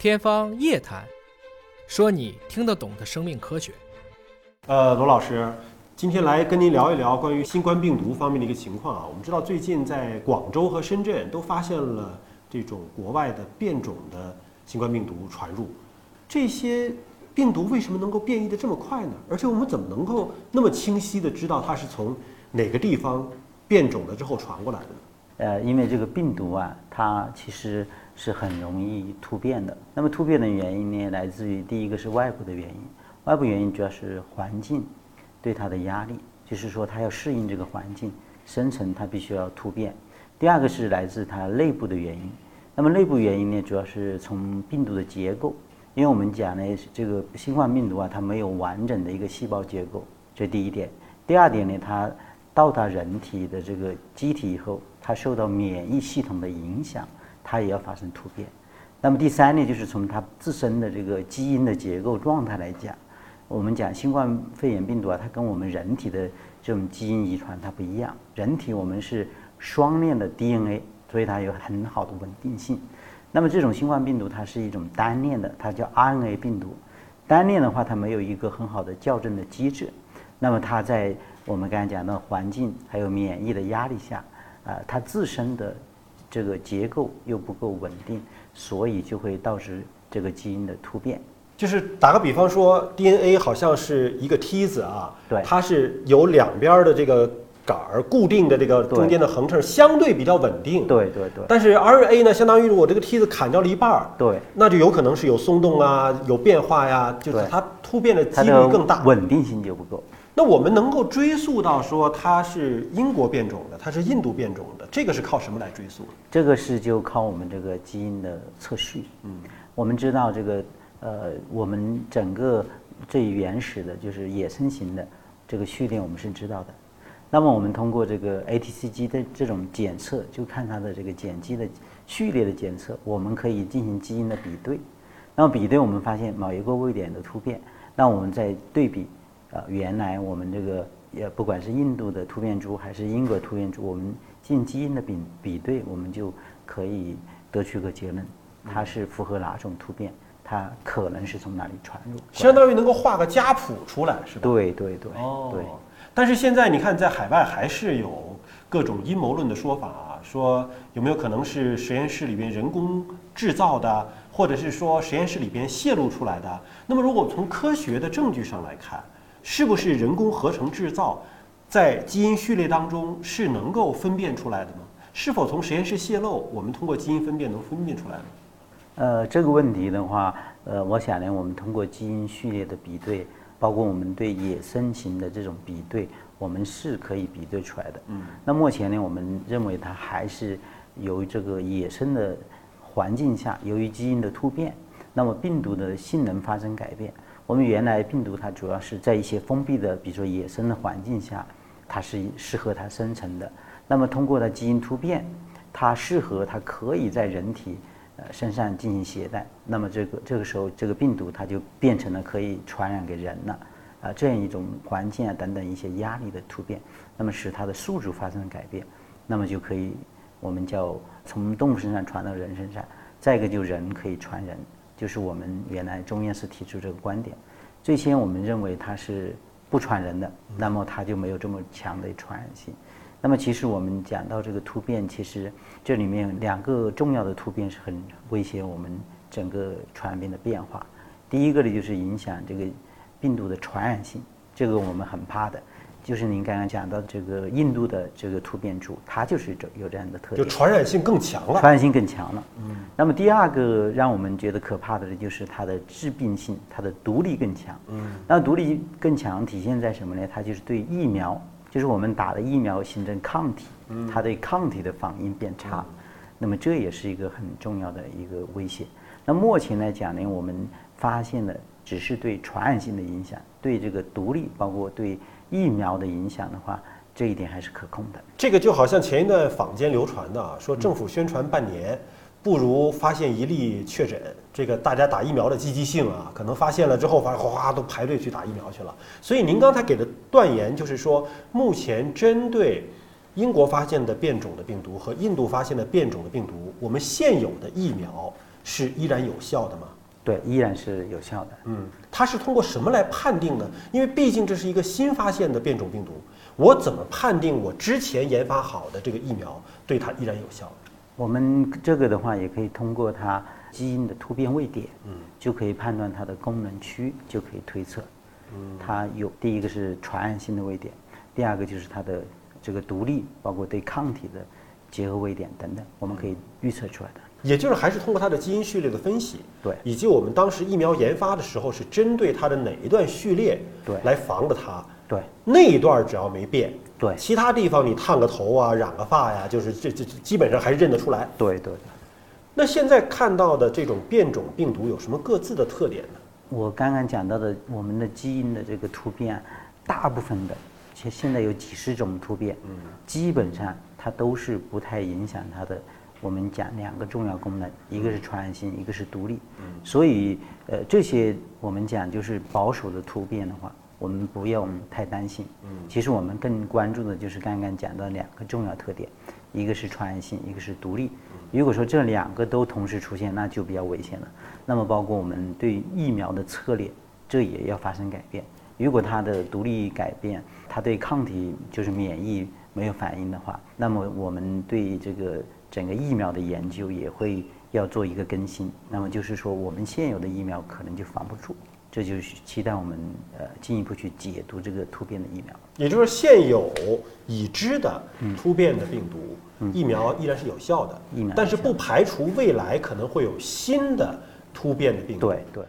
天方夜谭，说你听得懂的生命科学。呃，罗老师，今天来跟您聊一聊关于新冠病毒方面的一个情况啊。我们知道最近在广州和深圳都发现了这种国外的变种的新冠病毒传入，这些病毒为什么能够变异的这么快呢？而且我们怎么能够那么清晰的知道它是从哪个地方变种了之后传过来的呢？呃，因为这个病毒啊，它其实是很容易突变的。那么突变的原因呢，来自于第一个是外部的原因，外部原因主要是环境对它的压力，就是说它要适应这个环境生存，它必须要突变。第二个是来自它内部的原因，那么内部原因呢，主要是从病毒的结构，因为我们讲呢，这个新冠病毒啊，它没有完整的一个细胞结构，这第一点。第二点呢，它到达人体的这个机体以后。它受到免疫系统的影响，它也要发生突变。那么第三呢，就是从它自身的这个基因的结构状态来讲，我们讲新冠肺炎病毒啊，它跟我们人体的这种基因遗传它不一样。人体我们是双链的 DNA，所以它有很好的稳定性。那么这种新冠病毒它是一种单链的，它叫 RNA 病毒。单链的话，它没有一个很好的校正的机制。那么它在我们刚才讲的环境还有免疫的压力下。啊，它自身的这个结构又不够稳定，所以就会导致这个基因的突变。就是打个比方说，DNA 好像是一个梯子啊，对，它是有两边的这个杆儿固定的，这个中间的横翅相对比较稳定。对对对。但是 RNA 呢，相当于我这个梯子砍掉了一半儿，对，那就有可能是有松动啊，有变化呀，就是它突变的几率更大，稳定性就不够。那我们能够追溯到说它是英国变种的，它是印度变种的，这个是靠什么来追溯？这个是就靠我们这个基因的测序。嗯，我们知道这个呃，我们整个最原始的就是野生型的这个序列，我们是知道的。那么我们通过这个 ATCG 的这种检测，就看它的这个碱基的序列的检测，我们可以进行基因的比对。那么比对，我们发现某一个位点的突变，那我们再对比。呃，原来我们这个也不管是印度的突变株还是英国突变株，我们进基因的比比对，我们就可以得出个结论，它是符合哪种突变，它可能是从哪里传入，相当于能够画个家谱出来，是吧？对对对。哦。对。但是现在你看，在海外还是有各种阴谋论的说法啊，说有没有可能是实验室里边人工制造的，或者是说实验室里边泄露出来的？那么如果从科学的证据上来看，是不是人工合成制造，在基因序列当中是能够分辨出来的呢？是否从实验室泄露，我们通过基因分辨能分辨出来呢？呃，这个问题的话，呃，我想呢，我们通过基因序列的比对，包括我们对野生型的这种比对，我们是可以比对出来的。嗯。那目前呢，我们认为它还是由于这个野生的环境下，由于基因的突变，那么病毒的性能发生改变。我们原来病毒它主要是在一些封闭的，比如说野生的环境下，它是适合它生成的。那么通过它基因突变，它适合它可以在人体呃身上进行携带。那么这个这个时候，这个病毒它就变成了可以传染给人了。啊，这样一种环境啊等等一些压力的突变，那么使它的宿主发生改变，那么就可以我们叫从动物身上传到人身上。再一个就人可以传人。就是我们原来中院士提出这个观点，最先我们认为它是不传人的，那么它就没有这么强的传染性。那么其实我们讲到这个突变，其实这里面两个重要的突变是很威胁我们整个传染病的变化。第一个呢，就是影响这个病毒的传染性，这个我们很怕的。就是您刚刚讲到这个印度的这个突变株，它就是这有这样的特点，就传染性更强了。传染性更强了。嗯。那么第二个让我们觉得可怕的就是它的致病性，它的毒力更强。嗯。那毒力更强体现在什么呢？它就是对疫苗，就是我们打的疫苗形成抗体，它对抗体的反应变差。那么这也是一个很重要的一个威胁。那目前来讲呢，我们发现的只是对传染性的影响，对这个毒力，包括对。疫苗的影响的话，这一点还是可控的。这个就好像前一段坊间流传的啊，说政府宣传半年，不如发现一例确诊，这个大家打疫苗的积极性啊，可能发现了之后，发现哗哗都排队去打疫苗去了。所以您刚才给的断言就是说，目前针对英国发现的变种的病毒和印度发现的变种的病毒，我们现有的疫苗是依然有效的吗？对，依然是有效的。嗯，它是通过什么来判定呢？因为毕竟这是一个新发现的变种病毒，我怎么判定我之前研发好的这个疫苗对它依然有效？我们这个的话，也可以通过它基因的突变位点，嗯，就可以判断它的功能区，就可以推测，嗯，它有第一个是传染性的位点，第二个就是它的这个独立，包括对抗体的结合位点等等，我们可以预测出来的。也就是还是通过它的基因序列的分析，对，以及我们当时疫苗研发的时候是针对它的哪一段序列，对，来防的它，对，那一段只要没变，对，其他地方你烫个头啊、染个发呀，就是这这基本上还是认得出来。对对。那现在看到的这种变种病毒有什么各自的特点呢？我刚刚讲到的我们的基因的这个突变，大部分的，现现在有几十种突变，嗯，基本上它都是不太影响它的。我们讲两个重要功能，一个是传染性，一个是独立。嗯，所以呃这些我们讲就是保守的突变的话，我们不用太担心。嗯，其实我们更关注的就是刚刚讲的两个重要特点，一个是传染性，一个是独立。如果说这两个都同时出现，那就比较危险了。那么包括我们对疫苗的策略，这也要发生改变。如果它的独立改变，它对抗体就是免疫没有反应的话，那么我们对这个。整个疫苗的研究也会要做一个更新，那么就是说我们现有的疫苗可能就防不住，这就是期待我们呃进一步去解读这个突变的疫苗。也就是现有已知的突变的病毒疫苗依然是有效的，但是不排除未来可能会有新的突变的病毒。对对。